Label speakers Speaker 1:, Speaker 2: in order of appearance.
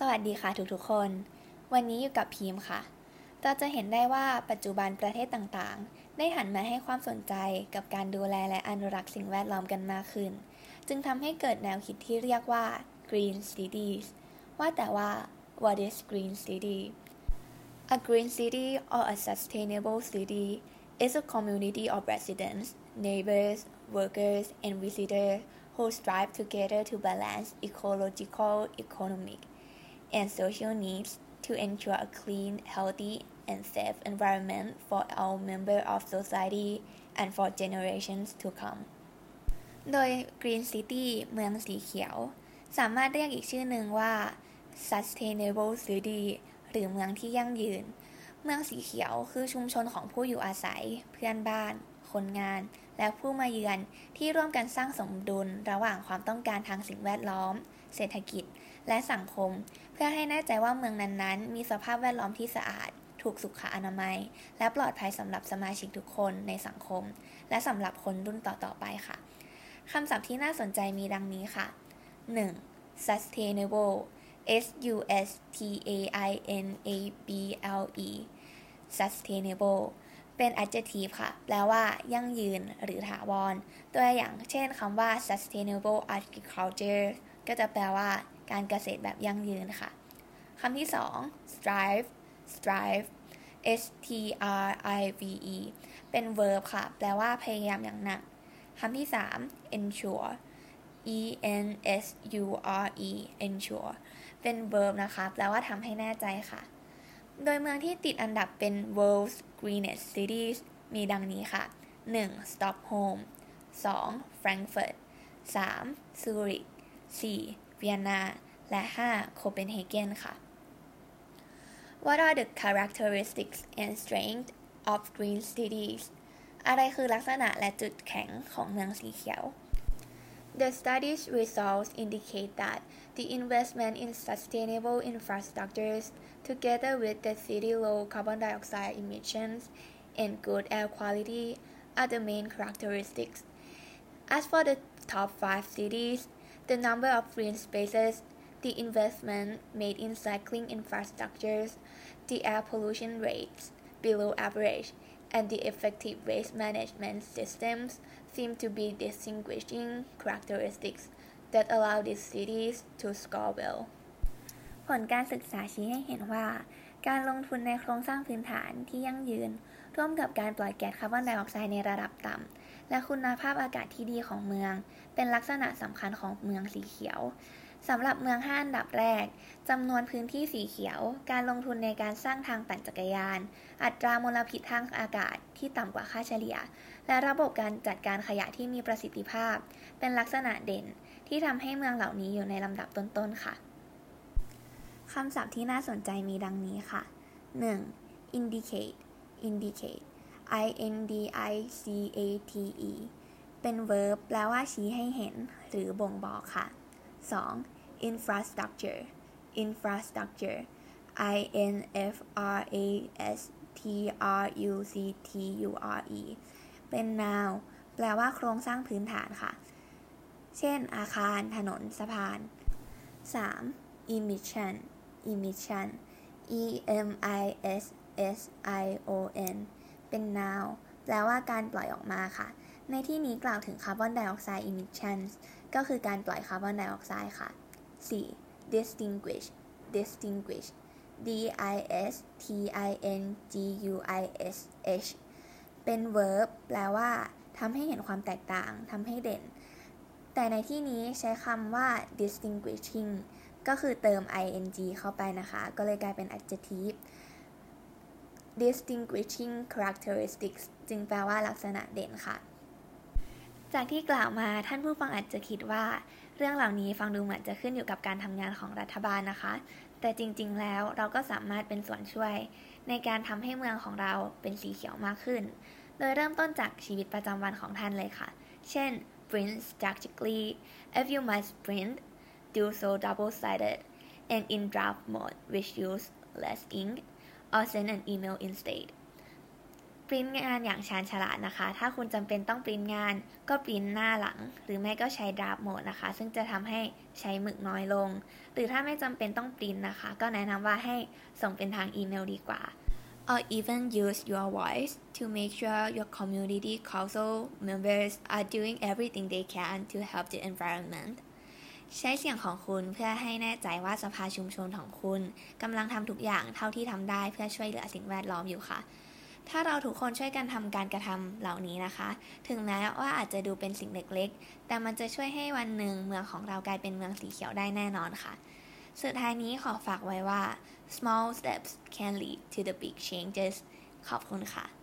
Speaker 1: สวัสดีค่ะทุกๆคน วันนี้อยู่กับพีมค่ะ เราจะเห็นได้ว่าปัจจุบันประเทศต่างๆ ได้หันมาให้ความสนใจกับการดูแลและอนุรักษ์สิ่งแวดล้อมกันมากขึ้น จึงทำให้เกิดแนวคิดที่เรียกว่า Green Cities ว่าแต่ว่า What is Green City A green city or a sustainable city is a community of residents, neighbors, workers, and visitors who strive together to balance ecological, economic, and social needs to ensure a clean, healthy, and safe environment for all members of society and for generations to come. โดย Green City เมืองสีเขียว สามารถเรียกอีกชื่อหนึ่งว่า Sustainable City หรือเมืองที่ยั่งยืน เมืองสีเขียวคือชุมชนของผู้อยู่อาศัย เพื่อนบ้าน คนงาน และผู้มาเยือนที่ร่วมกันสร้างสมดุลระหว่างความต้องการทางสิ่งแวดล้อม เศรษฐกิจ และสังคม เพื่อให้แน่ใจว่าเมืองนั้นๆ มีสภาพแวดล้อมที่สะอาด ถูกสุขอนามัย และปลอดภัยสำหรับสมาชิกทุกคนในสังคม และสำหรับคนรุ่นต่อๆไปค่ะคำศัพท์ที่น่าสนใจมีดังนี้ค่ะ 1. sustainable S U S T A I N A B L E sustainable เป็น adjective ค่ะ แปลว่า ยั่งยืน หรือถาวร ตัวอย่างเช่นคำว่า sustainable agriculture ก็จะแปลว่า การเกษตรแบบยั่งยืนค่ะคำที่ 2 strive strive S T R I V E เป็น verb ค่ะ แปลว่าพยายามอย่างหนักคำที่ 3 ensure E N S U R E ensure เป็น verb นะคะ แปลว่าทำให้แน่ใจค่ะ โดยเมืองที่ติดอันดับเป็น world's greenest cities มีดังนี้ค่ะ 1. Stockholm 2. Frankfurt 3. Zurich 4. Vienna และ 5. Copenhagen ค่ะ What are the characteristics and strength of green cities อะไรคือลักษณะและจุดแข็งของเมืองสีเขียว The study's results indicate that the investment in sustainable infrastructures, together with the city low carbon dioxide emissions and good air quality, are the main characteristics. As for the top five cities, the number of green spaces, the investment made in cycling infrastructures, the air pollution rates below average, and the effective waste management systems seem to be distinguishing characteristics that allow these cities to score well. ผลการศึกษาชี้ให้เห็นว่า การลงทุนในโครงสร้างพื้นฐานที่ยั่งยืน ร่วมกับการปล่อยแก๊สคาร์บอนไดออกไซด์ในระดับต่ำ และคุณภาพอากาศที่ดีของเมือง เป็นลักษณะสำคัญของเมืองสีเขียวสำหรับเมือง 5 อันดับแรก จำนวนพื้นที่สีเขียว การลงทุนในการสร้างทางปั่นจักรยาน อัตรามลพิษทางอากาศที่ต่ำกว่าค่าเฉลี่ย และระบบการจัดการขยะที่มีประสิทธิภาพ เป็นลักษณะเด่น ที่ทำให้เมืองเหล่านี้อยู่ในลำดับต้นๆ ค่ะ คำศัพท์ที่น่าสนใจมีดังนี้ค่ะ 1. indicate indicate i n d i c a t e เป็น verb แปลว่าชี้ให้เห็น หรือบ่งบอกค่ะ 2. infrastructure infrastructure i n f r a s t r u c t u r e เป็น noun แปลว่าโครงสร้างพื้นฐานค่ะ เช่น อาคาร ถนน สะพาน 3. emission emission e m i s s i o n เป็น noun แปลว่าการปล่อยออกมาค่ะ ในที่นี้กล่าวถึงคาร์บอนไดออกไซด์ emissions ก็คือการปล่อยคาร์บอนไดออกไซด์ค่ะ 4. distinguish distinguish d i s t i n g u i s h เป็น verb แปลว่าทำให้เห็นความแตกต่างทำให้เด่น แต่ในที่นี้ใช้คำว่า distinguishing ก็คือเติม ing เข้าไปนะคะ ก็เลยกลายเป็น adjective distinguishing characteristics จึงแปลว่าลักษณะเด่นค่ะ จากที่กล่าวมาท่านผู้ฟังอาจจะคิดว่า เรื่องเหล่านี้ฟังดูเหมือนจะขึ้นอยู่กับการทำงานของรัฐบาลนะคะ แต่จริงๆ แล้วเราก็สามารถเป็นส่วนช่วย ในการทำให้เมืองของเราเป็นสีเขียวมากขึ้น โดยเริ่มต้นจากชีวิตประจำวันของท่านเลยค่ะ เช่น print strategically if you must print do so double-sided and in draft mode which use less ink or send an email instead ปริ้นงานอย่างชาญฉลาดนะคะ ถ้าคุณจำเป็นต้องปริ้นงานก็ปริ้นหน้าหลัง หรือไม่ก็ใช้ดราฟโหมดนะคะ ซึ่งจะทำให้ใช้หมึกน้อยลง หรือถ้าไม่จำเป็นต้องปริ้นนะคะ ก็แนะนำว่าให้ส่งเป็นทางอีเมลดีกว่า or even use your voice to make sure your community council members are doing everything they can to help the environment ใช้เสียงของคุณเพื่อให้แน่ใจว่าสภาชุมชนของคุณกำลังทำทุกอย่างเท่าที่ทำได้เพื่อช่วยเหลือสิ่งแวดล้อมอยู่ค่ะ ถ้าเราทุกคนช่วยกันทำการกระทำเหล่านี้นะคะ ถึงแม้ว่าอาจจะดูเป็นสิ่งเล็กๆ แต่มันจะช่วยให้วันหนึ่งเมืองของเรากลายเป็นเมืองสีเขียวได้แน่นอนค่ะ สุดท้ายนี้ขอฝากไว้ว่า small steps can lead to the big changes ขอบคุณค่ะ